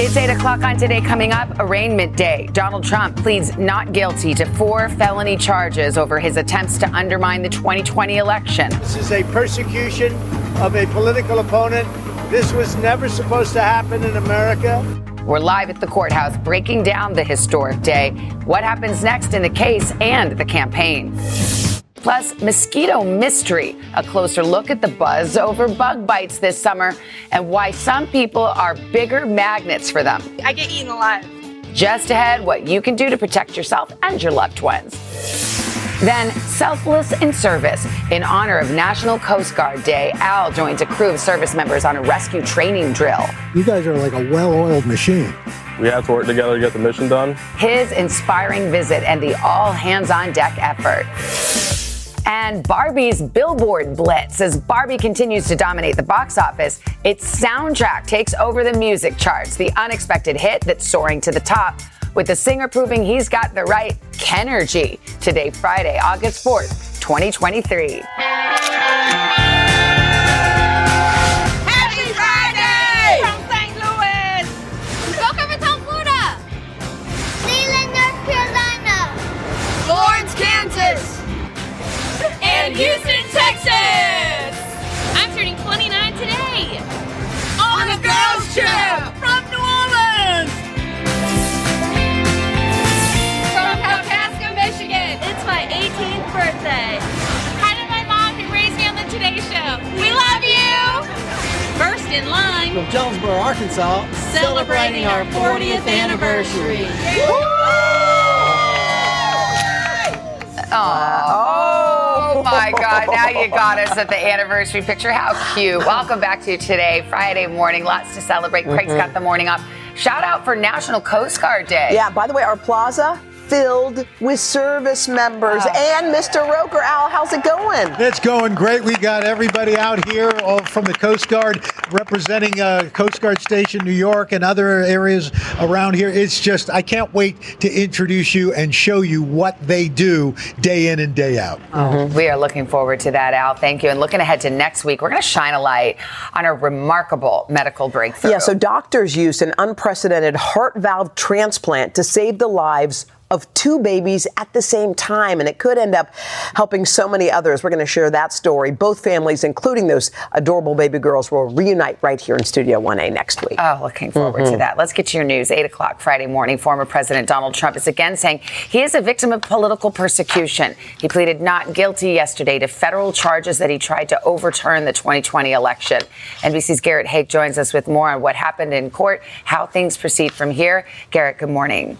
It's 8 o'clock on today. Coming up, arraignment day. Donald Trump pleads not guilty to four felony charges over his attempts to undermine the 2020 election. This is a persecution of a political opponent this was never supposed to happen in America. We're live at the courthouse breaking down the historic day, what happens next in the case, and the campaign. Plus, mosquito mystery, a closer look at the buzz over bug bites this summer and why some people are bigger magnets for them. I get eaten alive. Just ahead, what you can do to protect yourself and your loved ones. Then, selfless in service. In honor of National Coast Guard Day, Al joins a crew of service members on a rescue training drill. You guys are like a well oiled machine. We have to work together to get the mission done. His inspiring visit and the all hands on deck effort. And Barbie's Billboard Blitz. As Barbie continues to dominate the box office, its soundtrack takes over the music charts. The unexpected hit that's soaring to the top with the singer proving he's got the right Kenergy. Today, Friday, August 4th, 2023. Houston, Texas! I'm turning 29 today! On a girls' trip! From New Orleans! From Kalkaska, Michigan! It's my 18th birthday! Hi to my mom who raised me on the Today Show! We love you! First in line! From Jonesboro, Arkansas! Celebrating our 40th anniversary! Oh my God, now you got us at the anniversary picture. How cute. Welcome back to you today, Friday morning. Lots to celebrate. Craig's mm-hmm. got the morning off. Shout out for National Coast Guard Day. Yeah, by the way, our plaza filled with service members and Mr. Roker. Al, how's it going? It's going great. We got everybody out here all from the Coast Guard representing uh, Coast Guard Station, New York, and other areas around here. It's just, I can't wait to introduce you and show you what they do day in and day out. Oh, We are looking forward to that, Al. Thank you. And looking ahead to next week, we're going to shine a light on a remarkable medical breakthrough. Yeah, so doctors used an unprecedented heart valve transplant to save the lives of two babies at the same time, and it could end up helping so many others. We're going to share that story. Both families, including those adorable baby girls, will reunite right here in Studio 1A next week. Oh, looking forward to mm-hmm. that. Let's get to your news. 8 o'clock Friday morning. Former President Donald Trump is again saying he is a victim of political persecution. He pleaded not guilty yesterday to federal charges that he tried to overturn the 2020 election. NBC's Garrett Haake joins us with more on what happened in court, how things proceed from here. Garrett, good morning.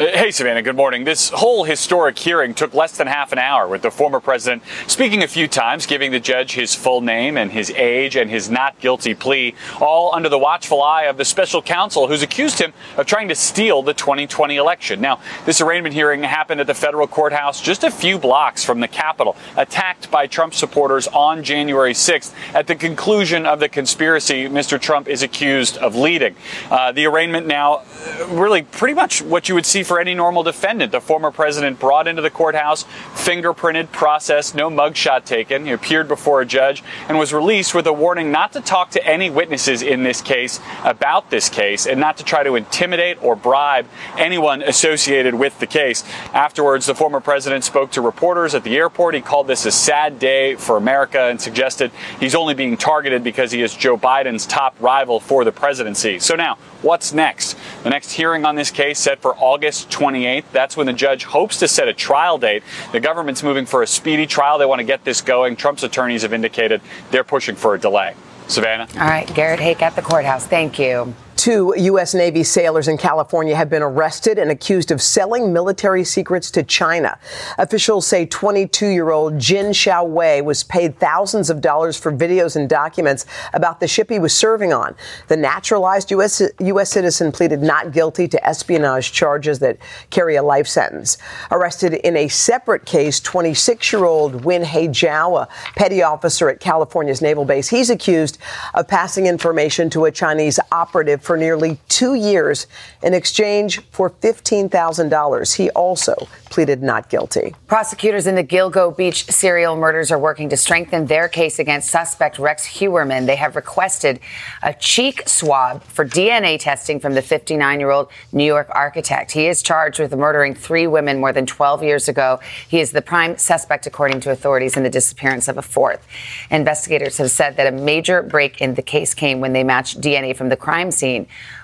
Hey, Savannah, good morning. This whole historic hearing took less than half an hour with the former president speaking a few times, giving the judge his full name and his age and his not guilty plea, all under the watchful eye of the special counsel who's accused him of trying to steal the 2020 election. Now, this arraignment hearing happened at the federal courthouse just a few blocks from the Capitol, attacked by Trump supporters on January 6th at the conclusion of the conspiracy Mr. Trump is accused of leading. Uh, the arraignment now, uh, really pretty much what you would see for any normal defendant. The former president brought into the courthouse, fingerprinted, processed, no mugshot taken. He appeared before a judge and was released with a warning not to talk to any witnesses in this case about this case and not to try to intimidate or bribe anyone associated with the case. Afterwards, the former president spoke to reporters at the airport. He called this a sad day for America and suggested he's only being targeted because he is Joe Biden's top rival for the presidency. So now, what's next? The next hearing on this case set for August 28th. That's when the judge hopes to set a trial date. The government's moving for a speedy trial. They want to get this going. Trump's attorneys have indicated they're pushing for a delay. Savannah? All right, Garrett Haake at the courthouse. Thank you. Two U.S. Navy sailors in California have been arrested and accused of selling military secrets to China. Officials say 22 year old Jinchao Wei was paid thousands of dollars for videos and documents about the ship he was serving on. The naturalized U.S. U.S. citizen pleaded not guilty to espionage charges that carry a life sentence. Arrested in a separate case, 26 year old Wenheng Zhao, a petty officer at California's naval base, he's accused of passing information to a Chinese operative for nearly two years in exchange for $15,000. He also pleaded not guilty. Prosecutors in the Gilgo Beach serial murders are working to strengthen their case against suspect Rex Heuermann. They have requested a cheek swab for DNA testing from the 59 year old New York architect. He is charged with murdering three women more than 12 years ago. He is the prime suspect, according to authorities, in the disappearance of a fourth. Investigators have said that a major break in the case came when they matched DNA from the crime scene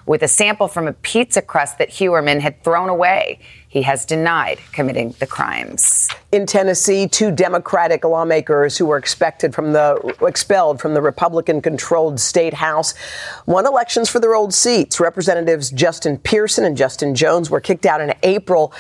with a sample from a pizza crust that Heuermann had thrown away. He has denied committing the crimes. In Tennessee, two Democratic lawmakers who were expected from the expelled from the Republican-controlled state house won elections for their old seats. Representatives Justin Pearson and Justin Jones were kicked out in April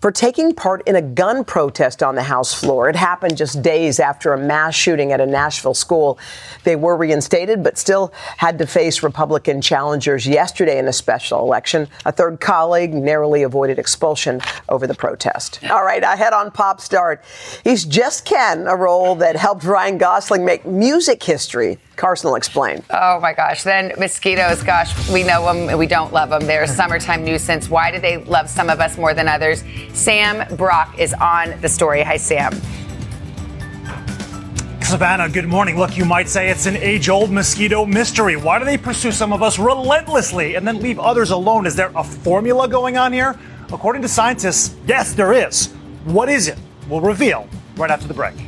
for taking part in a gun protest on the House floor. It happened just days after a mass shooting at a Nashville school. They were reinstated, but still had to face Republican challengers yesterday in a special election. A third colleague narrowly avoided expulsion over the protest. All right, ahead on Pop Start. He's Just Ken, a role that helped Ryan Gosling make music history. Carson will explain. Oh my gosh. Then mosquitoes, gosh, we know them and we don't love them. They're a summertime nuisance. Why do they love some of us more than others? Sam Brock is on the story. Hi, Sam. Savannah, good morning. Look, you might say it's an age old mosquito mystery. Why do they pursue some of us relentlessly and then leave others alone? Is there a formula going on here? According to scientists, yes, there is. What is it? We'll reveal right after the break.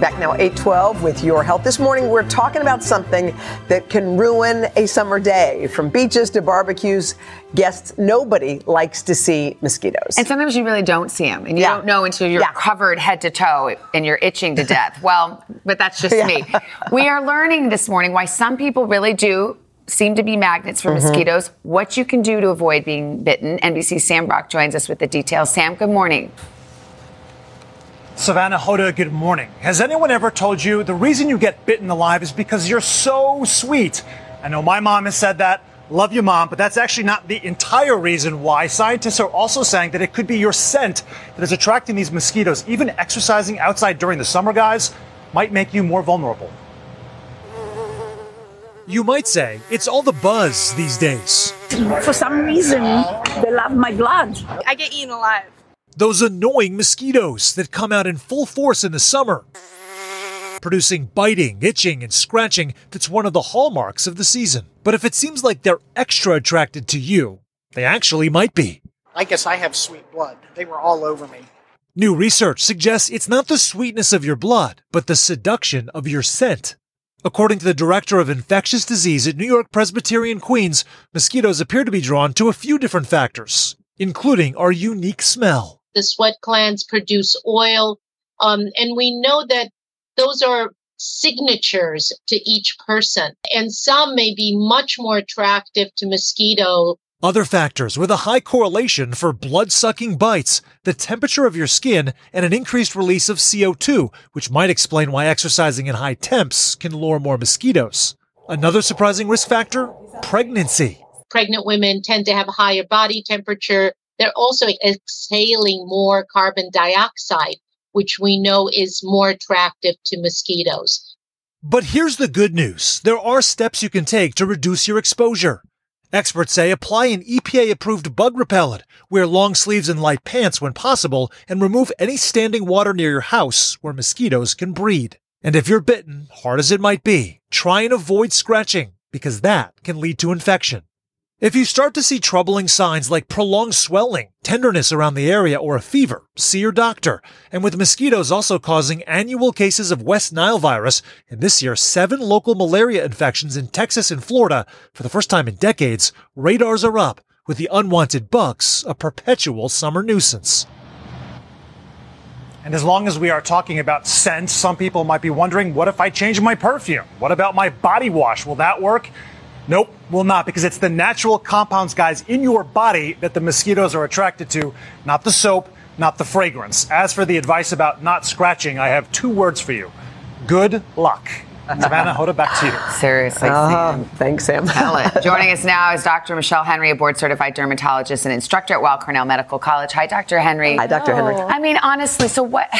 Back now, 812 with your health. This morning, we're talking about something that can ruin a summer day. From beaches to barbecues, guests, nobody likes to see mosquitoes. And sometimes you really don't see them, and you Yeah. don't know until you're Yeah. covered head to toe and you're itching to death. well, but that's just Yeah. me. We are learning this morning why some people really do seem to be magnets for Mhm. mosquitoes, what you can do to avoid being bitten. NBC Sam Brock joins us with the details. Sam, good morning. Savannah Hoda, good morning. Has anyone ever told you the reason you get bitten alive is because you're so sweet? I know my mom has said that. Love you, mom, but that's actually not the entire reason why. Scientists are also saying that it could be your scent that is attracting these mosquitoes. Even exercising outside during the summer, guys, might make you more vulnerable. You might say it's all the buzz these days. For some reason, they love my blood. I get eaten alive. Those annoying mosquitoes that come out in full force in the summer, producing biting, itching, and scratching that's one of the hallmarks of the season. But if it seems like they're extra attracted to you, they actually might be. I guess I have sweet blood. They were all over me. New research suggests it's not the sweetness of your blood, but the seduction of your scent. According to the director of infectious disease at New York Presbyterian Queens, mosquitoes appear to be drawn to a few different factors, including our unique smell. The sweat glands produce oil. Um, and we know that those are signatures to each person. And some may be much more attractive to mosquito. Other factors with a high correlation for blood sucking bites, the temperature of your skin, and an increased release of CO2, which might explain why exercising in high temps can lure more mosquitoes. Another surprising risk factor pregnancy. Pregnant women tend to have a higher body temperature. They're also exhaling more carbon dioxide. which we know is more attractive to mosquitoes. But here's the good news there are steps you can take to reduce your exposure. Experts say apply an EPA approved bug repellent, wear long sleeves and light pants when possible, and remove any standing water near your house where mosquitoes can breed. And if you're bitten, hard as it might be, try and avoid scratching because that can lead to infection. If you start to see troubling signs like prolonged swelling, tenderness around the area, or a fever, see your doctor. And with mosquitoes also causing annual cases of West Nile virus, and this year seven local malaria infections in Texas and Florida for the first time in decades, radars are up, with the unwanted bugs a perpetual summer nuisance. And as long as we are talking about scents, some people might be wondering, what if I change my perfume? What about my body wash? Will that work? Nope, will not, because it's the natural compounds, guys, in your body that the mosquitoes are attracted to, not the soap, not the fragrance. As for the advice about not scratching, I have two words for you good luck. Savannah, Hoda, back to you. Seriously, Sam. Thanks, Sam. Tell it. Joining us now is Dr. Michelle Henry, a board certified dermatologist and instructor at Weill Cornell Medical College. Hi, Dr. Henry. Hi, Dr. Henry. Oh. I mean, honestly, so what?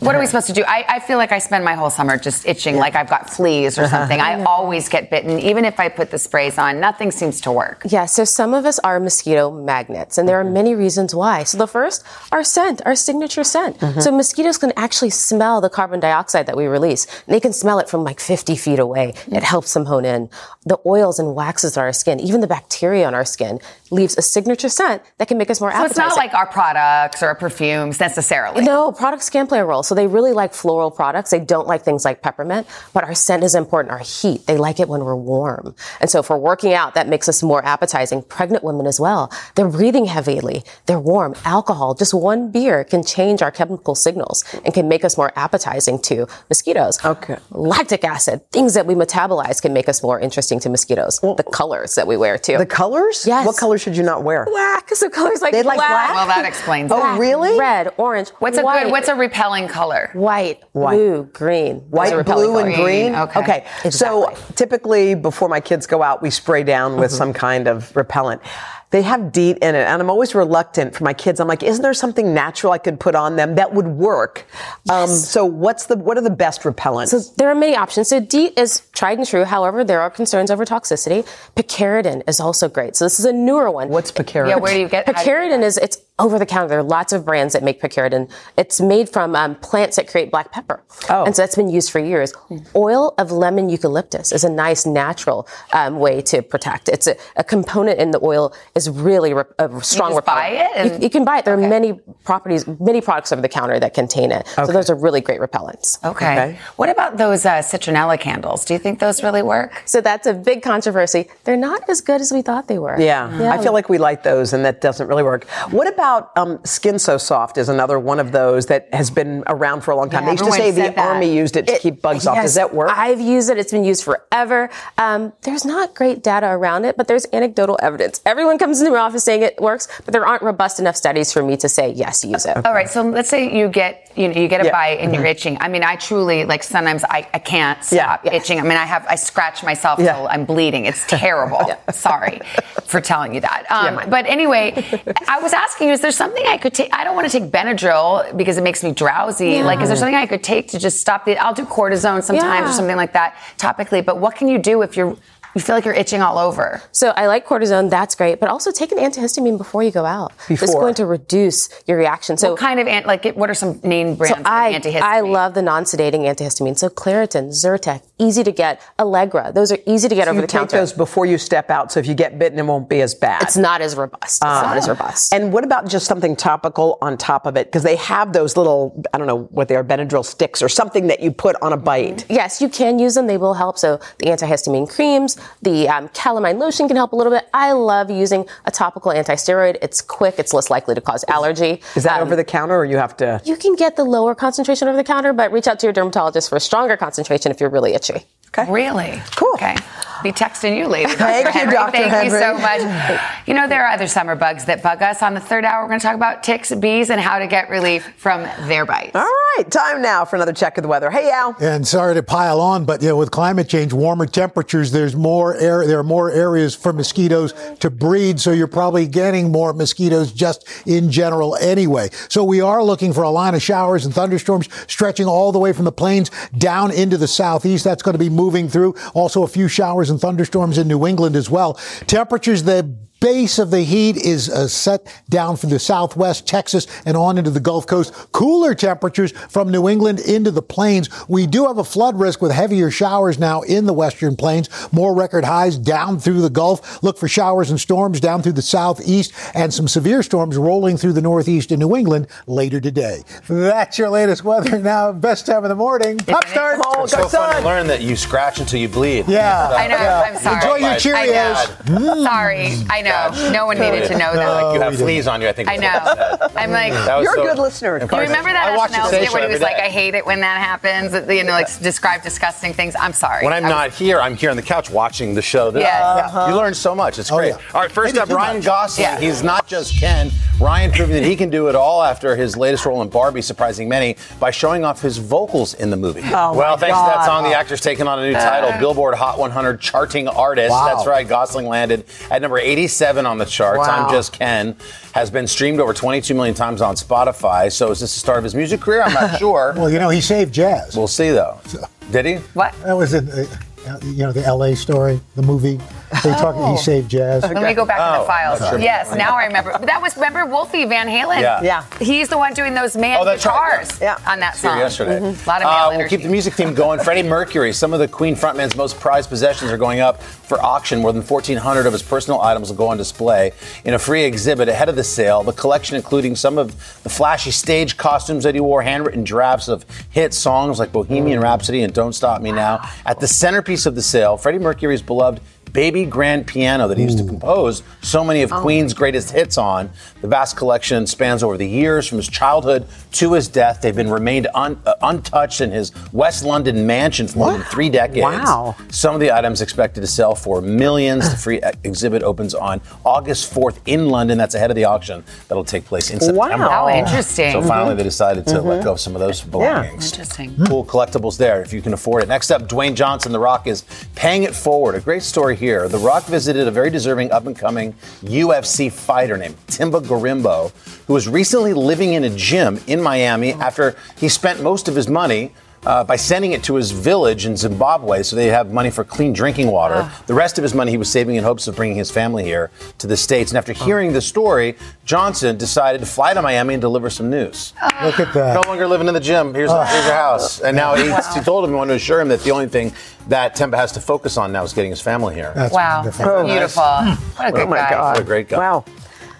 What are we supposed to do? I, I feel like I spend my whole summer just itching, like I've got fleas or uh-huh. something. I always get bitten, even if I put the sprays on. Nothing seems to work. Yeah, so some of us are mosquito magnets, and there are mm-hmm. many reasons why. So the first, our scent, our signature scent. Mm-hmm. So mosquitoes can actually smell the carbon dioxide that we release. And they can smell it from like 50 feet away. Mm-hmm. It helps them hone in. The oils and waxes on our skin, even the bacteria on our skin, leaves a signature scent that can make us more So it's not like our products or our perfumes necessarily. No, products can play a role. So they really like floral products. They don't like things like peppermint, but our scent is important. Our heat, they like it when we're warm. And so if we're working out, that makes us more appetizing. Pregnant women as well. They're breathing heavily. They're warm. Alcohol, just one beer can change our chemical signals and can make us more appetizing to mosquitoes. Okay. Lactic acid, things that we metabolize can make us more interesting to mosquitoes. the colors that we wear too. The colors? Yes. What color should you not wear? Black. So colors like They like black? Well, that explains Oh, it. Black, really? Red, orange. What's a white. good? What's a repelling color? White, White. blue, green. White, repelling blue, and colors. green. Okay. So typically, before my kids go out, we spray down with some kind of repellent. They have DEET in it, and I'm always reluctant for my kids. I'm like, isn't there something natural I could put on them that would work? Um, so what's the what are the best repellents? So there are many options. So DEET is tried and true. However, there are concerns over toxicity. Picaridin is also great. So this is a newer one. What's picaridin? Yeah, where do you get- how do you get Picaridin? Is it's over the counter. There are lots of brands that make picaridin. It's made from um, plants that create black pepper, Oh. and so that's been used for years. Oil of lemon eucalyptus is a nice natural um, way to protect. It's a, a component in the oil is really re- a strong just buy repellent. it and- you, you can buy it. There are many properties, many products over the counter that contain it. So those are really great repellents. Okay. Okay. What about those uh, citronella candles? Do you think those really work? So that's a big controversy. They're not as good as we thought they were. Yeah, I feel like we light those, and that doesn't really work. What about um, Skin So Soft? Is another one of those that has been around for a long time. Yeah, they used to say the that. army used it to keep bugs off. Does that work? I've used it. It's been used forever. Um, there's not great data around it, but there's anecdotal evidence. Everyone comes into my office saying it works, but there aren't robust enough studies for me to say yes, use it. All right, so let's say you get you know you get a Yeah. bite and you're itching. I mean, I truly like sometimes I, I can't Yeah. stop itching. I mean, I have I scratch myself Yeah. till I'm bleeding. It's terrible. Sorry for telling you that. Um, mine. but anyway, I was asking you, is there something I could take? I don't want to take Benadryl because it makes me drowsy. Like, is there something I could take to just stop the? I'll do cortisone sometimes or something like that topically. But what can you do if you're you feel like you're itching all over? So I like cortisone. That's great, but also take an antihistamine before you go out. Before. It's going to reduce your reaction. So what kind of ant, like what are some name brands So of I, antihistamine? I love the non-sedating antihistamine. So Claritin, Zyrtec, easy to get. Allegra, those are easy to get over you the take counter. those before you step out, so if you get bitten, it won't be as bad. It's not as robust. It's not as uh, robust. And what about just something topical on top of it? Because they have those little, I don't know what they are, Benadryl sticks or something that you put on a bite. Yes, you can use them. They will help. So the antihistamine creams, the um, calamine lotion can help a little bit. I love using a topical antisteroid. It's quick. It's less likely to cause allergy. Is that Um, over the counter or you have to? You can get the lower concentration over the counter, but reach out to your dermatologist for a stronger concentration if you're really itchy. Okay. Really? Cool. Okay. Be texting you later. Thank Dr. you, Henry. Dr. Thank you so much. You know, there are other summer bugs that bug us. On the third hour, we're going to talk about ticks, bees, and how to get relief from their bites. All right, time now for another check of the weather. Hey, Al. And sorry to pile on, but you know, with climate change, warmer temperatures, there's more air. There are more areas for mosquitoes to breed, so you're probably getting more mosquitoes just in general anyway. So we are looking for a line of showers and thunderstorms stretching all the way from the plains down into the southeast. That's going to be moving through. Also, a few showers and thunderstorms in New England as well. Temperatures the base of the heat is uh, set down from the southwest, Texas, and on into the Gulf Coast. Cooler temperatures from New England into the plains. We do have a flood risk with heavier showers now in the western plains. More record highs down through the Gulf. Look for showers and storms down through the southeast and some severe storms rolling through the northeast and New England later today. That's your latest weather now. Best time of the morning. Pop start. It's so fun to learn that you scratch until you bleed. Yeah. I know. Yeah. I'm sorry. Enjoy your I Cheerios. know. Sorry. I know. No one needed to know that. Like you have fleas on you, I think. I know. you. I'm like, You're a good listener. you remember that I watch the SNL Today skit when he was like. I hate it when that happens, you know, like describe disgusting things. I'm sorry. When I'm not here, I'm here on the couch watching the show. This, Yes. Uh-huh. You learn so much. It's Oh, great. All right, first up, Ryan. Gosling. Yeah. He's not just Ken. Ryan proving that he can do it all after his latest role in Barbie, surprising many by showing off his vocals in the movie. Oh, well, my thanks to that song, the actor's taken on a new title, Billboard Hot 100 charting artist. Wow. That's right. Gosling landed at number 87 on the charts. Wow. I'm Just Ken has been streamed over 22 million times on Spotify. So is this the start of his music career? I'm not sure. Well, you know, he saved jazz. We'll see though. Did he? What? That was in, uh, you know, the L.A. story, the movie. They talk. About he saved jazz. Let me go back to Oh, the files. sure. Yes, now I remember. But that was remember Wolfie Van Halen. Yeah. Yeah. He's the one doing those man Oh, that's right, guitars yeah. on that song. yesterday. Mhm. A lot of Uh, we'll energy. keep the music theme going. Freddie Mercury, some of the Queen frontman's most prized possessions are going up for auction. More than 1,400 of his personal items will go on display in a free exhibit ahead of the sale. The collection, including some of the flashy stage costumes that he wore, handwritten drafts of hit songs like Bohemian Rhapsody and Don't Stop Me Now. At the centerpiece of the sale, Freddie Mercury's beloved baby grand piano that he used to compose so many of oh. Queen's greatest hits on. The vast collection spans over the years from his childhood to his death. They've been remained un, uh, untouched in his West London mansion for more than three decades. Wow. Some of the items expected to sell for millions. The free exhibit opens on August 4th in London. That's ahead of the auction that'll take place in September. Wow. September. How interesting. So finally, they mm-hmm. decided to let mm-hmm. go of some of those belongings. Yeah, Interesting. Hmm. Cool collectibles there if you can afford it. Next up, Dwayne Johnson, The Rock, is paying it forward. A great story here. The Rock visited a very deserving up and coming UFC fighter named Themba Gorimbo, who was recently living in a gym in Miami after he spent most of his money. Uh, by sending it to his village in Zimbabwe so they have money for clean drinking water. Ah. The rest of his money he was saving in hopes of bringing his family here to the States. And after ah. hearing the story, Johnson decided to fly to Miami and deliver some news. Ah. Look at that. No longer living in the gym. Here's, here's your house. And now he, he told him he wanted to assure him that the only thing that Themba has to focus on now is getting his family here. That's Wow. wonderful. Oh, Beautiful. What a oh good Oh my guy. God. What a great guy. Wow.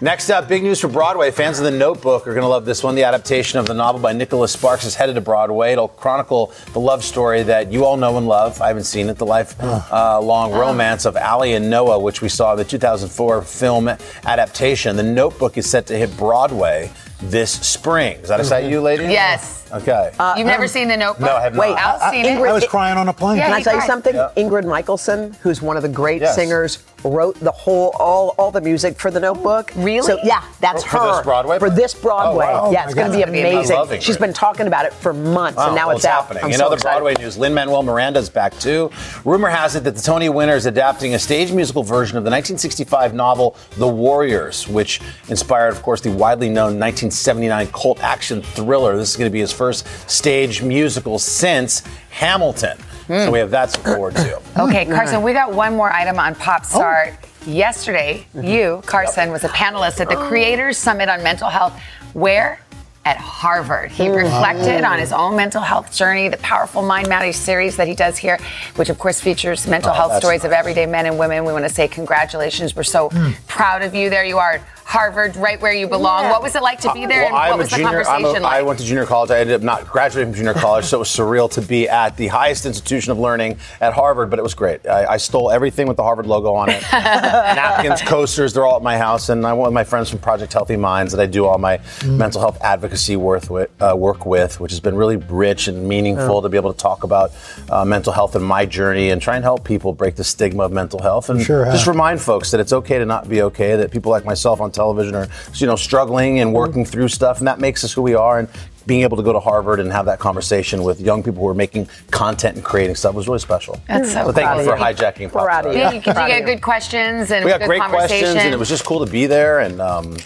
Next up, big news for Broadway. Fans of The Notebook are going to love this one. The adaptation of the novel by Nicholas Sparks is headed to Broadway. It'll chronicle the love story that you all know and love. I haven't seen it. The life-long uh, romance of Allie and Noah, which we saw in the 2004 film adaptation. The Notebook is set to hit Broadway this spring. Is that a exciting you, lady? Yes. Okay. You've never seen the Notebook? No, I have not. Wait, Al's uh, seen Ingrid- it. I was crying on a plane. Yeah, Can I he tell you something? Yeah. Ingrid Michaelson, who's one of the great Yes. singers, wrote the whole all all the music for the Notebook. Really? So yeah, that's For her For this Broadway For this Broadway. Oh, wow. Yeah, Oh, it's going to be God. Be amazing. amazing. She's been talking about it for months, Wow, and now well, it's, out. happening. I'm you so know the excited. Broadway news. Lin Manuel Miranda's back too. Rumor has it that the Tony winner is adapting a stage musical version of the 1965 novel The Warriors, which inspired, of course, the widely known 1979 cult action thriller. This is going to be his first stage musical since Hamilton. So we have that to look forward to. Okay, Carson, we got one more item on Pop oh. Star. Yesterday, mm-hmm. you, Carson, was a panelist at the oh. Creators Summit on Mental Health. Where? At Harvard. He reflected on his oh. own mental health journey, the Powerful Mind Matters series that he does here, which of course features mental Oh, health that's stories of everyday men and women. We want to say congratulations. We're so hmm. proud of you. There you are. Harvard, right where you belong. What was it like to be there, and Well, what I'm was a the junior. I'm conversation a, like? I went to junior college. I ended up not graduating from junior college, so it was surreal to be at the highest institution of learning at Harvard. But it was great. I, I stole everything with the Harvard logo on it. Napkins, coasters, they're all at my house, and I went with my friends from Project Healthy Minds that I do all my mental health advocacy work with, uh, work with, which has been really rich and meaningful Yeah. to be able to talk about uh, mental health and my journey and try and help people break the stigma of mental health and Sure have. just remind folks that it's okay to not be okay. That people like myself on television are, you know, struggling and working through stuff, and that makes us who we are. And being able to go to Harvard and have that conversation with young people who are making content and creating stuff was really special. That's so thank you for of you. hijacking. Pop Proud of Stars. you. Did you, you get good questions and We got good great questions, and it was just cool to be there. And um,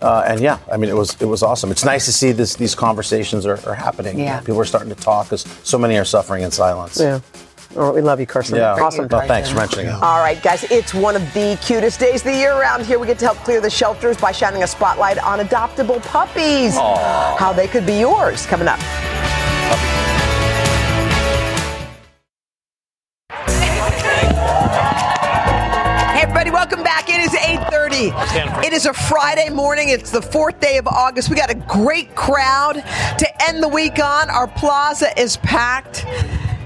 uh, and yeah, I mean, it was it was awesome. It's nice to see this these conversations are, are happening. Yeah. people are starting to talk because so many are suffering in silence. Yeah. Oh, we love you, Carson. Yeah. Awesome. Well, thanks for mentioning it. All right, guys, it's one of the cutest days of the year around here. We get to help clear the shelters by shining a spotlight on adoptable puppies. Aw. How they could be yours. Coming up. Everybody, welcome back. It is 8:30. It is a Friday morning. It's the 4th day of August. We got a great crowd to end the week on. Our plaza is packed.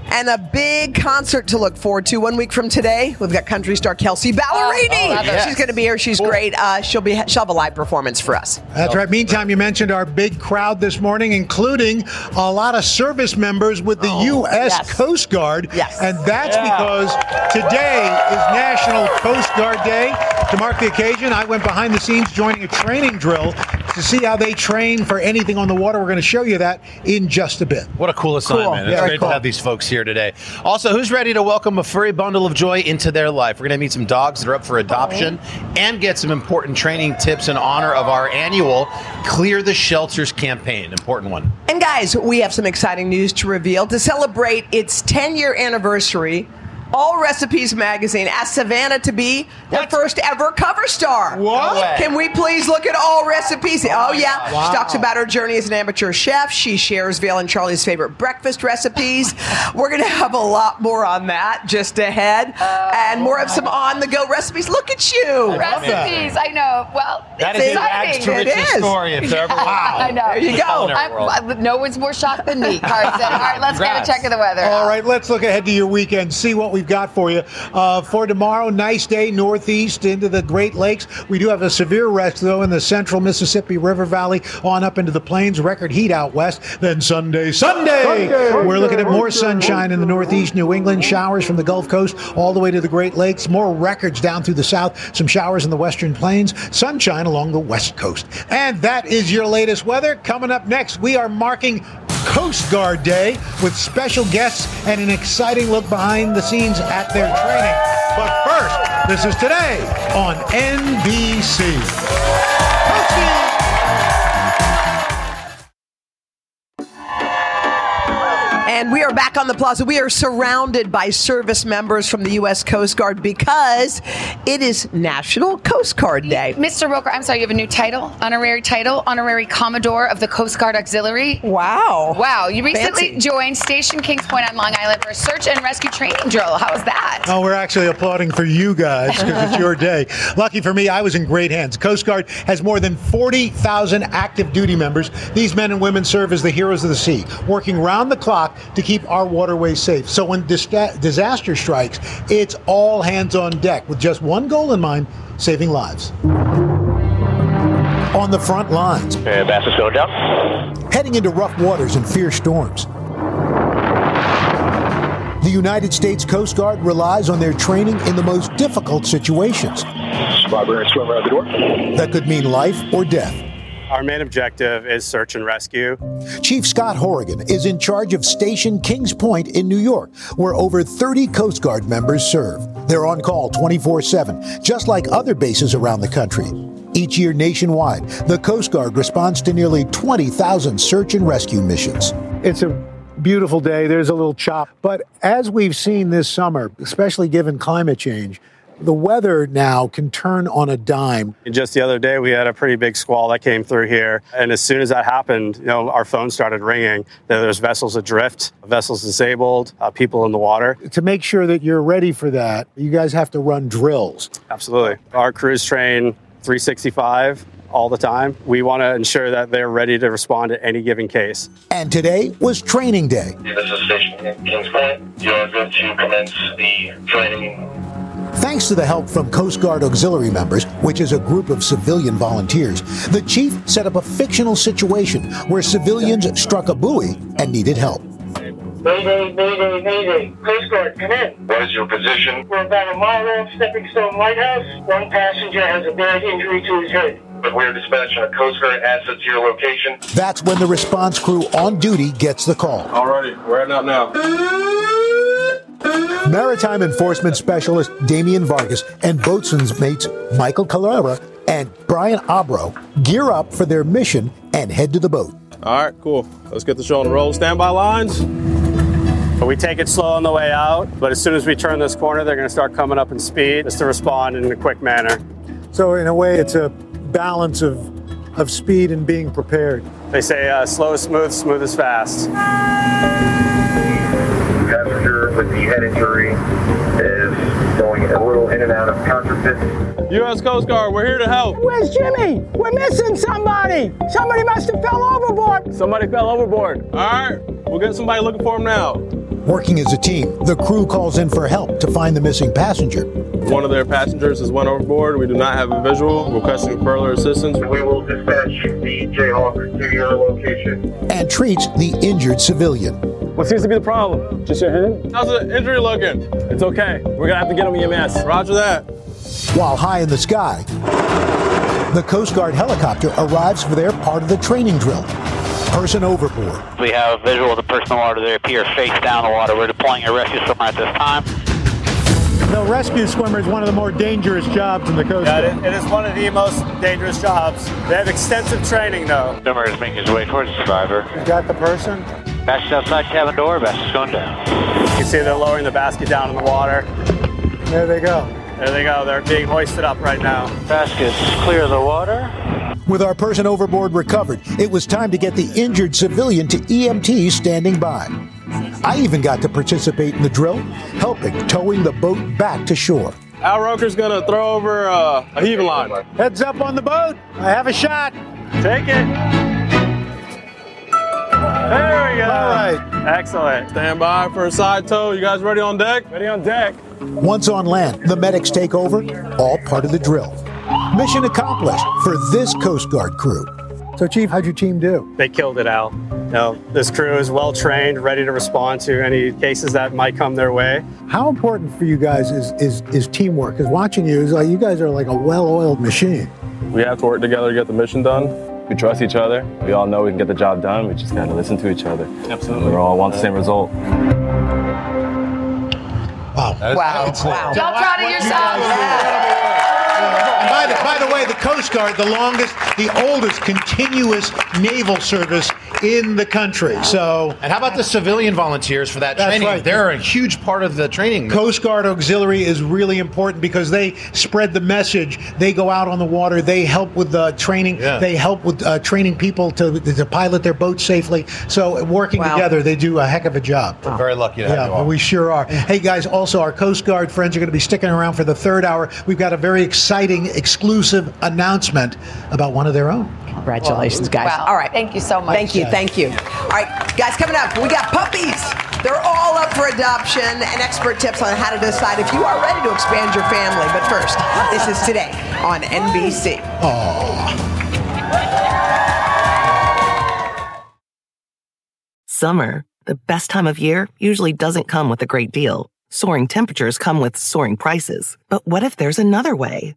And a big concert to look forward to one week from today. We've got country star Kelsea Ballerini. Oh, love. She's going to be here. She's great. Uh, she'll be she'll have a live performance for us. That's right. Meantime, you mentioned our big crowd this morning, including a lot of service members with the U.S. Coast Guard. Yes. And that's Yeah. because today is National Coast Guard Day. To mark the occasion, I went behind the scenes joining a training drill to see how they train for anything on the water. We're going to show you that in just a bit. What a cool assignment. It's Yeah, great cool. to have these folks here today. Also, who's ready to welcome a furry bundle of joy into their life? We're going to meet some dogs that are up for adoption and get some important training tips in honor of our annual Clear the Shelters campaign. Important one. And guys, we have some exciting news to reveal. To celebrate its 10 year anniversary, All Recipes magazine asked Savannah to be the first ever cover star. What? No. Can we please look at All Recipes? Oh, oh yeah. Wow. She talks about her journey as an amateur chef. She shares Vale and Charley's favorite breakfast recipes. We're going to have a lot more on that just ahead. Oh and more of some on the go recipes. Look at you. Recipes, I know. Well, That it's is the exciting. rags to story, if there ever was one. I know. There you go. I'm- I- no one's more shocked than me, Carson. All right, let's get a check of the weather. All right, let's look ahead to your weekend, see what we've got for you. Uh, for tomorrow, nice day northeast into the Great Lakes. We do have a severe rest, though, in the central Mississippi River Valley on up into the plains. Record heat out west. Then Sunday, Sunday, we're looking at more sunshine in the northeast New England, showers from the Gulf Coast all the way to the Great Lakes, more records down through the south, some showers in the western plains, sunshine along the west coast. And that is your latest weather. Coming up next, we are marking Coast Guard Day with special guests and an exciting look behind the scenes at their training. But first, this is today on NBC. And we are back on the plaza. We are surrounded by service members from the U.S. Coast Guard because it is National Coast Guard Day. Mr. Roker, I'm sorry, you have a new title, honorary title, honorary Commodore of the Coast Guard Auxiliary. Wow. Wow. You recently Fancy. joined Station Kings Point on Long Island for a search and rescue training drill. How was that? Oh, we're actually applauding for you guys because it's your day. Lucky for me, I was in great hands. Coast Guard has more than 40,000 active duty members. These men and women serve as the heroes of the sea, working round the clock to keep our waterways safe. So when dista- disaster strikes, it's all hands on deck with just one goal in mind saving lives. On the front lines, Bassett Philadelphia. heading into rough waters and fierce storms. The United States Coast Guard relies on their training in the most difficult situations and swimmer at the door. that could mean life or death. Our main objective is search and rescue. Chief Scott Horrigan is in charge of Station Kings Point in New York, where over 30 Coast Guard members serve. They're on call 24 7, just like other bases around the country. Each year nationwide, the Coast Guard responds to nearly 20,000 search and rescue missions. It's a beautiful day. There's a little chop. But as we've seen this summer, especially given climate change, the weather now can turn on a dime. And just the other day, we had a pretty big squall that came through here. And as soon as that happened, you know, our phone started ringing. There's vessels adrift, vessels disabled, uh, people in the water. To make sure that you're ready for that, you guys have to run drills. Absolutely. Our crews train 365 all the time. We want to ensure that they're ready to respond to any given case. And today was training day. This is Station Kings You are good to commence the training. Thanks to the help from Coast Guard auxiliary members, which is a group of civilian volunteers, the chief set up a fictional situation where civilians struck a buoy and needed help. Mayday, mayday, mayday. Coast Guard, come in. What is your position? We're about a mile off Stepping Stone Lighthouse. One passenger has a bad injury to his head. But we're dispatching a Coast Guard asset to your location. That's when the response crew on duty gets the call. Alrighty, we're heading out now. Maritime Enforcement Specialist Damian Vargas and boatswain's mates Michael Calera and Brian Abro gear up for their mission and head to the boat. All right, cool. Let's get the show on the roll. Standby lines. But we take it slow on the way out, but as soon as we turn this corner, they're going to start coming up in speed just to respond in a quick manner. So, in a way, it's a balance of, of speed and being prepared. They say uh, slow is smooth, smooth is fast. Passenger with the head injury is going a little in and out of consciousness. U.S. Coast Guard, we're here to help. Where's Jimmy? We're missing somebody. Somebody must have fell overboard. Somebody fell overboard. All right, we'll get somebody looking for him now. Working as a team, the crew calls in for help to find the missing passenger. One of their passengers has went overboard. We do not have a visual. Requesting further assistance. We will dispatch the Jayhawk to your location. and treats the injured civilian. What seems to be the problem? Just your hand? How's the injury looking? It's okay. We're gonna have to get him EMS. Roger that. While high in the sky, the Coast Guard helicopter arrives for their part of the training drill. Person overboard. We have a visual of the person in the water. They appear face down in the water. We're deploying a rescue swimmer at this time. The rescue swimmer is one of the more dangerous jobs in the Coast Guard. it, it is one of the most dangerous jobs. They have extensive training, though. Swimmer is making his way towards the survivor. You got the person? Passage outside cabin door. Basset's going down. You can see they're lowering the basket down in the water. There they go. There they go. They're being hoisted up right now. Basket's clear of the water. With our person overboard recovered, it was time to get the injured civilian to EMT standing by. I even got to participate in the drill, helping towing the boat back to shore. Al Roker's gonna throw over uh, a heaving line. Heads up on the boat. I have a shot. Take it. There we go. All right. Excellent. Stand by for a side tow. You guys ready on deck? Ready on deck. Once on land, the medics take over, all part of the drill. Mission accomplished for this Coast Guard crew. So, Chief, how'd your team do? They killed it, Al. You know, this crew is well trained, ready to respond to any cases that might come their way. How important for you guys is is, is teamwork? Because watching you is like you guys are like a well-oiled machine. We have to work together to get the mission done. We trust each other. We all know we can get the job done. We just got to listen to each other. Absolutely. We all want the same result. Wow. Wow. wow. Y'all proud of yourselves? And by the, by the way, the Coast Guard, the longest, the oldest continuous naval service in the country. So, And how about the civilian volunteers for that That's training? right. They're a huge part of the training. Coast Guard Auxiliary is really important because they spread the message. They go out on the water. They help with the training. Yeah. They help with uh, training people to, to pilot their boats safely. So, working Wow. together, they do a heck of a job. We're very lucky to have Yeah, you all. we sure are. Hey guys, also our Coast Guard friends are going to be sticking around for the third hour. We've got a very exciting, exclusive announcement about one of their own. Congratulations, guys. Wow. All right. Thank you so much. Thank you, thank you. All right, guys, coming up, we got puppies. They're all up for adoption and expert tips on how to decide if you are ready to expand your family. But first, this is today on NBC. Summer, the best time of year, usually doesn't come with a great deal. Soaring temperatures come with soaring prices. But what if there's another way?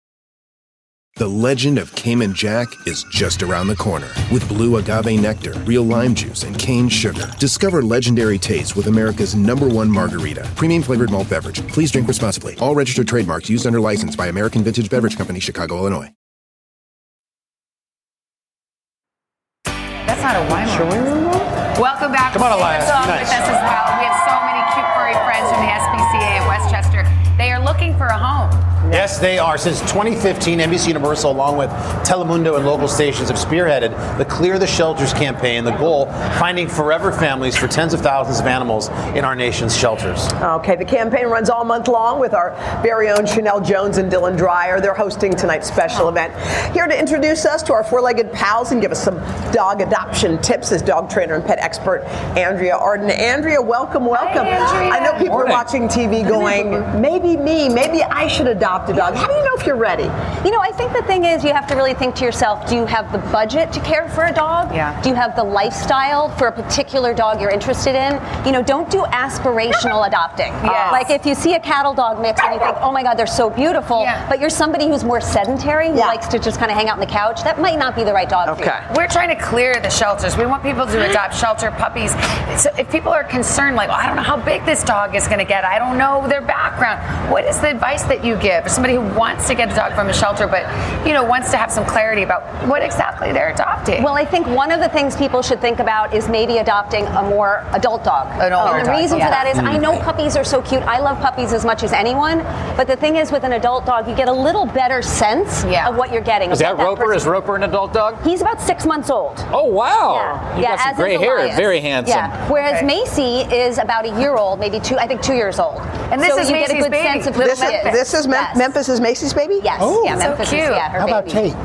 The legend of Cayman Jack is just around the corner. With blue agave nectar, real lime juice, and cane sugar. Discover legendary taste with America's number one margarita. Premium flavored malt beverage. Please drink responsibly. All registered trademarks used under license by American Vintage Beverage Company, Chicago, Illinois. That's not a wine Welcome back. Come on, Elias. Nice. with us as well. We have for a home. Yes, they are. Since 2015, NBC Universal, along with Telemundo and local stations, have spearheaded the Clear the Shelters campaign. The goal, finding forever families for tens of thousands of animals in our nation's shelters. Okay, the campaign runs all month long with our very own Sheinelle Jones and Dylan Dreyer. They're hosting tonight's special event. Here to introduce us to our four-legged pals and give us some dog adoption tips is dog trainer and pet expert Andrea Arden. Andrea, welcome, welcome. I know people Morning. are watching TV going, maybe me, maybe I should adopt a dog. How do you know if you're ready? You know, I think the thing is you have to really think to yourself, do you have the budget to care for a dog? Yeah. Do you have the lifestyle for a particular dog you're interested in? You know, don't do aspirational adopting. Yes. Like if you see a cattle dog mix and you think, oh my God, they're so beautiful, Yeah. but you're somebody who's more sedentary, who Yeah. likes to just kind of hang out on the couch, that might not be the right dog for you. We're trying to clear the shelters. We want people to adopt shelter puppies. So if people are concerned, like, well, I don't know how big this dog is going to get, I don't know their background. What is the advice that you give for somebody who wants to get a dog from a shelter, but you know wants to have some clarity about what exactly they're adopting? Well, I think one of the things people should think about is maybe adopting a more adult dog. An older and the dog, reason yeah. for that is I Mm. know puppies are so cute. I love puppies as much as anyone. But the thing is, with an adult dog, you get a little better sense of what you're getting. Is of that Roper? person- Is Roper an adult dog? He's about six months old. Oh wow! Yeah, You yeah, got some gray hair. Elias. Very handsome. Yeah. Whereas Macy is about a year old, maybe two. I think two years old. And this so is you get a good baby. sense of who This she is, is. this is Mem- Yes. Memphis is Macy's baby? Yes. Oh, yeah, Memphis cute. is yeah, her How about baby. Tate?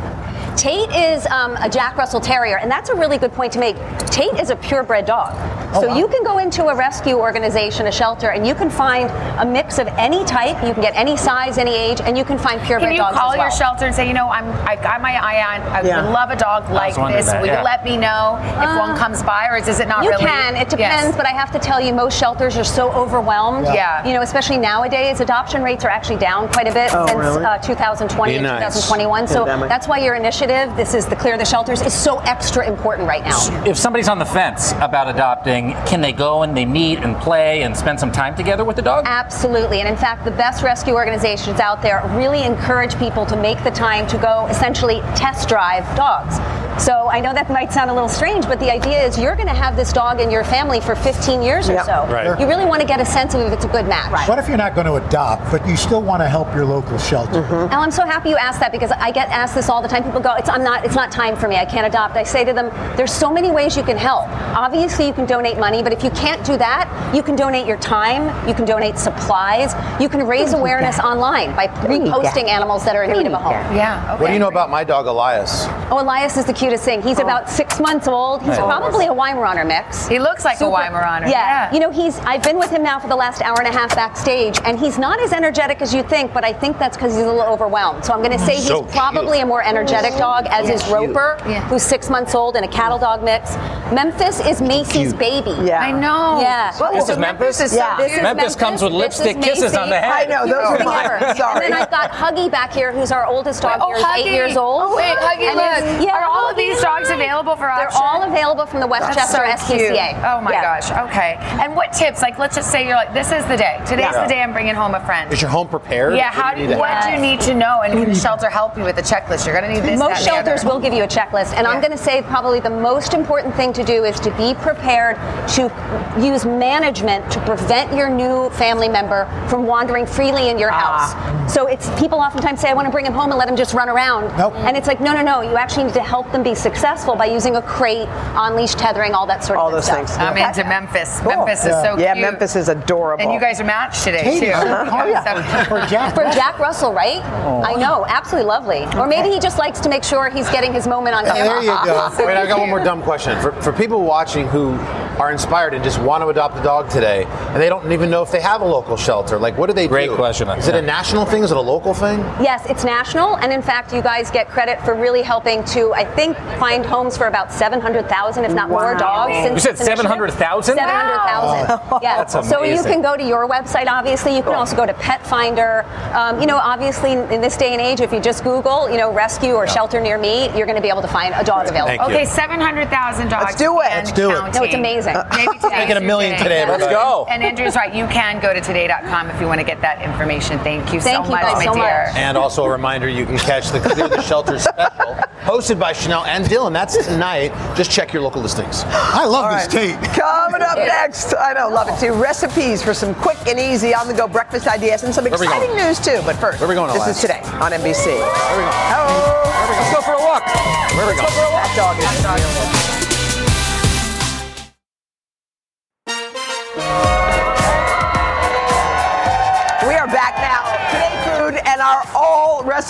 Tate is um, a Jack Russell Terrier, and that's a really good point to make. Tate is a purebred dog. Oh, so wow. you can go into a rescue organization, a shelter, and you can find a mix of any type. You can get any size, any age, and you can find purebred dogs. Can you dogs call as well. your shelter and say, you know, I'm I got my eye on. I Yeah. would love a dog like this. that, Will yeah. you let me know if Uh, one comes by, or is it not you really? can. It depends, Yes. but I have to tell you, most shelters are so overwhelmed. Yeah. Yeah. You know, especially nowadays, adoption rates are actually down quite a bit Oh, since really? uh, 2020 and nice. 2021. So Pandemic. that's why your initiative, this is the Clear the Shelters, is so extra important right now. If somebody's on the fence about adopting, can they go and they meet and play and spend some time together with the dog? Absolutely. And in fact, the best rescue organizations out there really encourage people to make the time to go essentially test drive dogs. So I know that might sound a little strange, but the idea is you're going to have this dog in your family for 15 years or so. Right. You really want to get a sense of if it's a good match. Right. What if you're not going to adopt, but you still want to help your local shelter? Mm-hmm. Mm-hmm. Al, I'm so happy you asked that because I get asked this all the time. People go, "It's I'm not. It's not time for me. I can't adopt." I say to them, "There's so many ways you can help. Obviously, you can donate money, but if you can't do that, you can donate your time. You can donate supplies. You can raise awareness online by reposting animals that are in need of a home." Yeah. Okay. What do you know about my dog Elias? Oh, Elias is the cutest thing. He's oh. about six months old. He's Right. probably a Weimaraner mix. He looks like a Weimaraner. Yeah. Yeah. You know, he's. I've been with him now for the last hour and a half backstage, and he's not as energetic as you think. But I think that's because he's a little overwhelmed. So I'm going to say he's So probably cute. a more energetic dog, as oh, Yeah. is Roper, Yeah. who's six months old and a cattle dog mix. Memphis is Macy's baby. Yeah. I know. Yeah. Well, This so is Memphis? is Yeah. cute. This is Memphis comes with lipstick kisses on the head. I know, those are thing mine. Sorry. And then I've got Huggy back here, who's our oldest dog Oh, here, Huggy. eight years old. Oh, wait, Huggy, And it's- look. Are all of these dogs available for us? They're all available from the That's Westchester so cute. SPCA. Oh my Yeah. gosh. Okay. And what tips? Like, let's just say you're like, this is the day. Today's Yeah. the day I'm bringing home a friend. Is your home prepared? Yeah. What do How you do need to what do you need to know? And can the shelter help you with a checklist? You're going to need this. Most that, shelters other. will give you a checklist, and I'm going to say probably the most important thing to do is to be prepared to use management to prevent your new family member from wandering freely in your ah. house. So it's people oftentimes say, "I want to bring him home and let him just run around," Nope. and it's like, no, no, no. You actually need to help them be successful by using a crate, on leash tethering, all that sort All of good those stuff. things. I'm Yeah. into Memphis. Cool. Memphis is so yeah, cute. Yeah, Memphis is adorable. And you guys are matched today Katie, too. oh, yeah. For Jack. For Jack Russell, right? Oh. I know, absolutely lovely. Or maybe he just likes to make sure he's getting his moment on camera. There you go. Wait, I got one more dumb question. For, for people watching who are inspired and just want to adopt a dog today, and they don't even know if they have a local shelter, like what do they Great do? question. Is it a national thing? Is it a local thing? Yes, it's national, and in fact, you guys get credit for really helping to, I think, find homes for about 700,000, if not more, dogs. since You said its initiative. 700,000? 700,000. Yeah. That's So you can go to your website, obviously. You can also go to Petfinder. Um, you know, obviously, in this day and age, if you just Google, you know, rescue or shelter near me, you're going to be able to find a dog available. Thank. Okay, 700,000 dogs. Let's do it. Let's do it. No, it's amazing. Maybe today. Making a million today, Yeah. Let's go. And Andrew's right. You can go to today.com if you want to get that information. Thank you Thank so you much, guys my so dear. much. And also a reminder, you can catch the Clear the Shelter special hosted by Sheinelle and Dylan. That's tonight. Just check your local listings. I love All this right. tape. Coming up next, I know, love it too. Recipes for some quick and easy on the go breakfast ideas and some exciting news too. But first, Where we going, this Elias? is today on NBC. Where we going? Oh, Let's go for a walk. Where we Let's go for a walk. That dog is We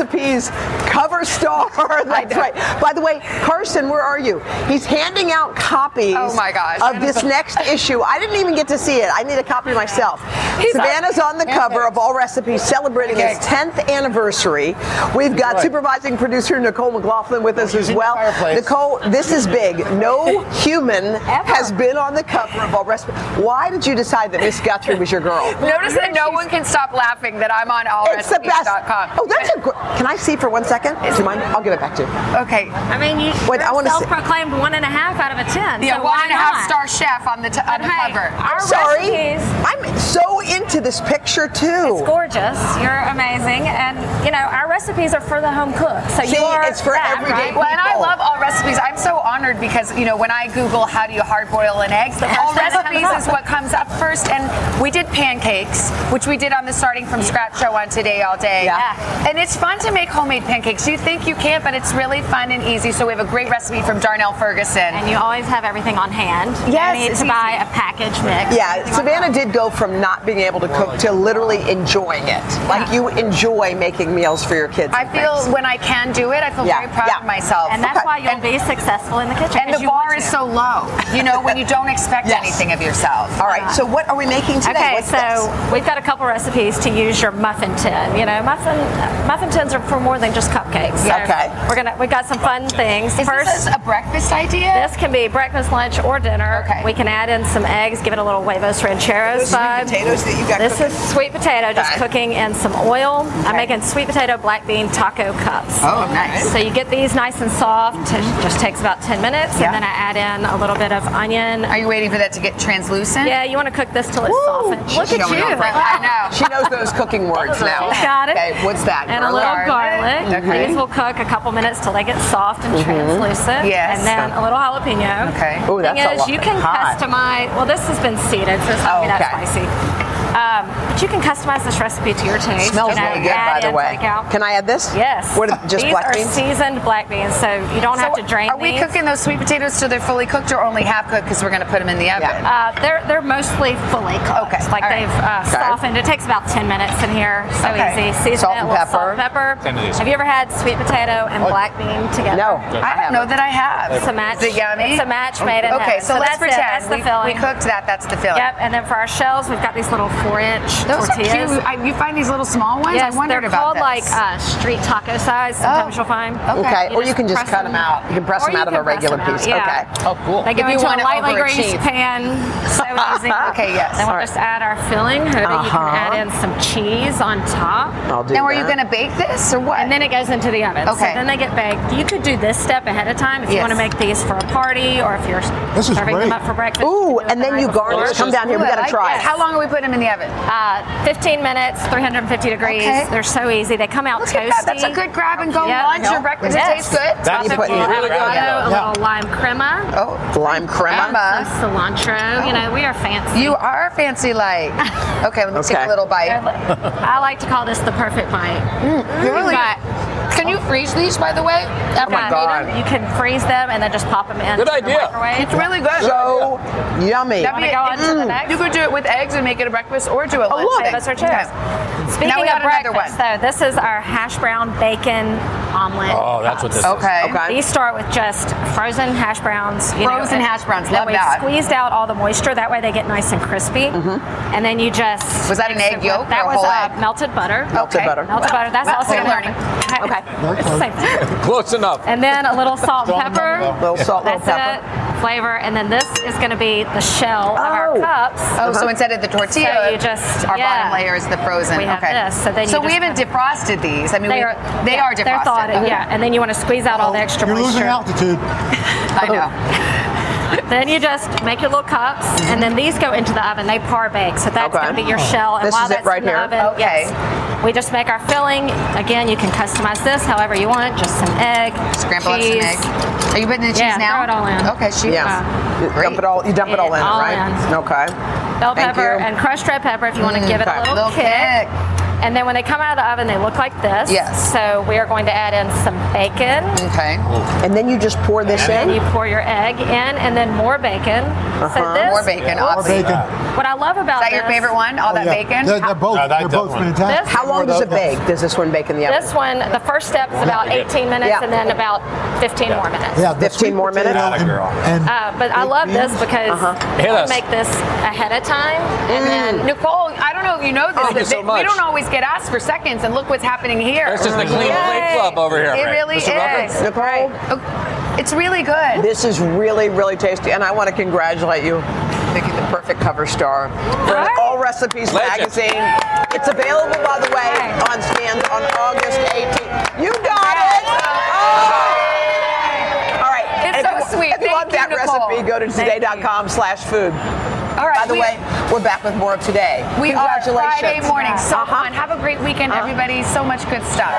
recipes cover star. That's right. By the way, Carson, where are you? He's handing out copies Oh my gosh. of this next issue. I didn't even get to see it. I need a copy myself. He's Savannah's on the cover of All Recipes celebrating its 10th anniversary. We've got Right. supervising producer Nicole McLaughlin with us as well. Nicole, this is big. No human has been on the cover of All Recipes. Why did you decide that Miss Guthrie was your girl? Notice that no one can stop laughing that I'm on It's the best. allrecipes.com. Oh, that's a great. Can I see for one second? Do you mind? I'll give it back to you. Okay. I mean, you Wait, I wanna see- self-proclaimed one and a half out of a ten. Yeah, so one why and a half star chef on the, t- on the hey, cover. Our Sorry. recipes. I'm so into this picture too. It's gorgeous. You're amazing, and you know our recipes are for the home cook. So See, you are it's for that, everyday right? Well, and I love all recipes. I'm so honored because you know when I Google how do you hard boil an egg, the all thing that comes recipes is what comes up first. And we did pancakes, which we did on the starting from scratch show on Today All Day. Yeah. And it's fun to make homemade pancakes. You think you can't, but it's really fun and easy. So we have a great recipe from Darnell Ferguson. And you always have everything on hand. Yes, don't need to buy a package mix. Yeah, Savannah did go from not being able to cook to literally enjoying it. Like you enjoy making meals for your kids. I feel things. when I can do it, I feel Yeah, very proud yeah. of myself. And that's Okay. why you'll be successful in the kitchen. And the bar is so low. You know, when you don't expect Yes. anything of yourself. All right. So what are we making today? Okay, What's so this? we've got a couple recipes to use your muffin tin. You know, muffin muffin are for more than just cupcakes. So Okay. We're gonna we got some fun things. Is First, this a breakfast idea? this can be breakfast, lunch, or dinner. Okay. We can add in some eggs, give it a little huevos rancheros vibe. potatoes that you got This cooking? is sweet potato, just Okay. cooking in some oil. I'm making sweet potato black bean taco cups. Oh, nice. So you get these nice and soft. It just takes about 10 minutes, Yeah. and then I add in a little bit of onion. Are you waiting for that to get translucent? Yeah, you want to cook this till it's softens. Look at you. I know. She knows those cooking words now. Got it. Okay, what's that? And a little garlic. Okay. These will cook a couple minutes till they get soft and mm-hmm. translucent. Yes. And then a little jalapeno. Okay. Ooh, that's Thing a is, lot. you can Hot. customize. Well, this has been seeded, so it's not Oh, gonna be that spicy. Um, but you can customize this recipe to your taste. Smells you know, really good, by the way. take. Can I add this? Yes. What? Just These black are beans? seasoned black beans, so you don't have to drain Are we these. cooking those sweet potatoes so they're fully cooked or only half cooked because we're going to put them in the oven? Yeah. Uh, they're they're mostly fully cooked. Okay, Like all right. they've uh, softened. It takes about 10 minutes in here. So Okay. easy. Season Salt it, and pepper. Salt and pepper. Same to these. Have you ever had sweet potato and black bean together? No. I don't know that I have. It's a match. Is it yummy? It's a match made in Okay, heaven. so, let's that's it. pretend That's the filling. we cooked that. That's the filling. Yep, and then for our shells, we've got these little four-inch Those tortillas. are cute. I, you find these little small ones? Yes, I wondered they're about called like uh, street taco size. Sometimes Oh. you'll find. Okay. or you can just cut them out. You can press them out of a regular them out, piece. yeah. Okay. Oh, cool. They go If you into a wanna lightly greased overachieve. pan. So easy. Okay, yes. Then we'll just add our filling. Hoodie. You Uh-huh. can add in some cheese on top. I'll do now, are that. you going to bake this or what? And then it goes into the oven. Okay. So then they get baked. You could do this step ahead of time if you want to make these for a party or if you're serving them up for breakfast. Ooh, you can do it and the then night you before. garnish. Come down here. We I got to try it. How long are we putting them in the oven? Uh, 15 minutes, 350 degrees. Okay. They're so easy. They come out Look toasty. at that. That's a good grab and go Yep. lunch or breakfast. Yes. It tastes good. That's You put a little really good. avocado, a Yeah. little lime crema, Oh, Lime crema. Crema. some cilantro. You know, we are fancy. you are fancy like. Okay, let me take a little bite. I like to call this the perfect bite. really But Can you freeze these, by the way? After my you God. them? you can freeze them and then just pop them in. Good idea. microwave. It's really good. So yummy. That'd be- go on to the Mm. next? You could do it with eggs and make it a breakfast or do a lunch. look. thing. Those are chips. Okay. Speaking Now we of breakfast, one. though, this is our hash brown bacon omelet. Oh, that's what this cups. is. Okay. Okay. These start with just frozen hash browns. you know, Frozen and- hash browns, and love we've that. squeezed out all the moisture. That way they get nice and crispy. Mm-hmm. And then you just Was that an egg it with- yolk That or a was whole uh, egg? melted butter. Melted Okay. butter. Melted butter. That's Well, also we're learning. Okay. It's the same thing. Close enough. And then a little salt and pepper. A Little salt, little That's pepper. it. Flavor. And then this is going to be the shell of our Oh. cups. Oh, so uh-huh. instead of the tortilla, So you just- our yeah. bottom layer is the frozen. We have okay. this, so then you so we haven't defrosted these. I mean, They we, are they yeah, are defrosted. They're thawed, Okay. yeah. And then you want to squeeze out all the oh, extra You're moisture. losing altitude. I know. then you just make your little cups, and then these go into the oven. They par bake, so that's Okay. going to be your shell. And This while is it that's right in the here? oven, Okay. yes, we just make our filling. Again, you can customize this however you want. Just some egg, Scramble up some egg. Are you putting the cheese yeah, now? Throw it all in. Okay, shoot. Yes. You dump it all. You dump it all in, all right? in. Okay. Bell Thank pepper you. and crushed red pepper if you want to Mm, give it a little, Little kick. kick. And then when they come out of the oven, they look like this. Yes. So we are going to add in some bacon. Okay. And then you just pour this in. And in. you pour your egg in, and then more bacon. Uh-huh. this, More bacon. More Awesome. bacon. What I love about Is that your favorite one? All Oh, that yeah. bacon? They're, they're both, No, they're both one. fantastic. This- How long does it bake? Does this one bake in the oven? This one, the first step is about 18 minutes, Yeah. and then about 15 more minutes. Yeah, 15 more minutes? And, Girl. and Uh, but I love this because Uh-huh. Hit we make this ahead of time, and then Nicole, I don't know if you know this, Thank but you so they- we don't always get asked for seconds, and look what's happening here. This is the clean plate club over here. It Right. really Mr. Roker? is. Nicole? Right. Oh, It's really good. This is really, really tasty, and I want to congratulate you picking the perfect cover star for Right. All Recipes Legend. magazine. It's available, by the way, on stands on August 18th. You got it! Oh! All right. It's and so you, sweet. If you Thank want you, that Nicole. recipe, go to Thank today.com slash food. All right. By the we- way, we're back with more of today. We are Congratulations. Friday morning. So Uh-huh. fun. Have a great weekend, everybody. So much good stuff.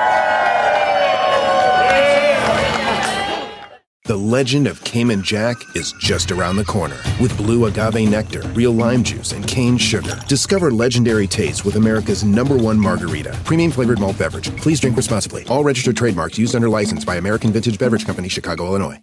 The legend of Cayman Jack is just around the corner. With blue agave nectar, real lime juice, and cane sugar. Discover legendary taste with America's number one margarita. Premium flavored malt beverage. Please drink responsibly. All registered trademarks used under license by American Vintage Beverage Company, Chicago, Illinois.